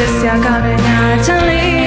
Just yakar na naturally.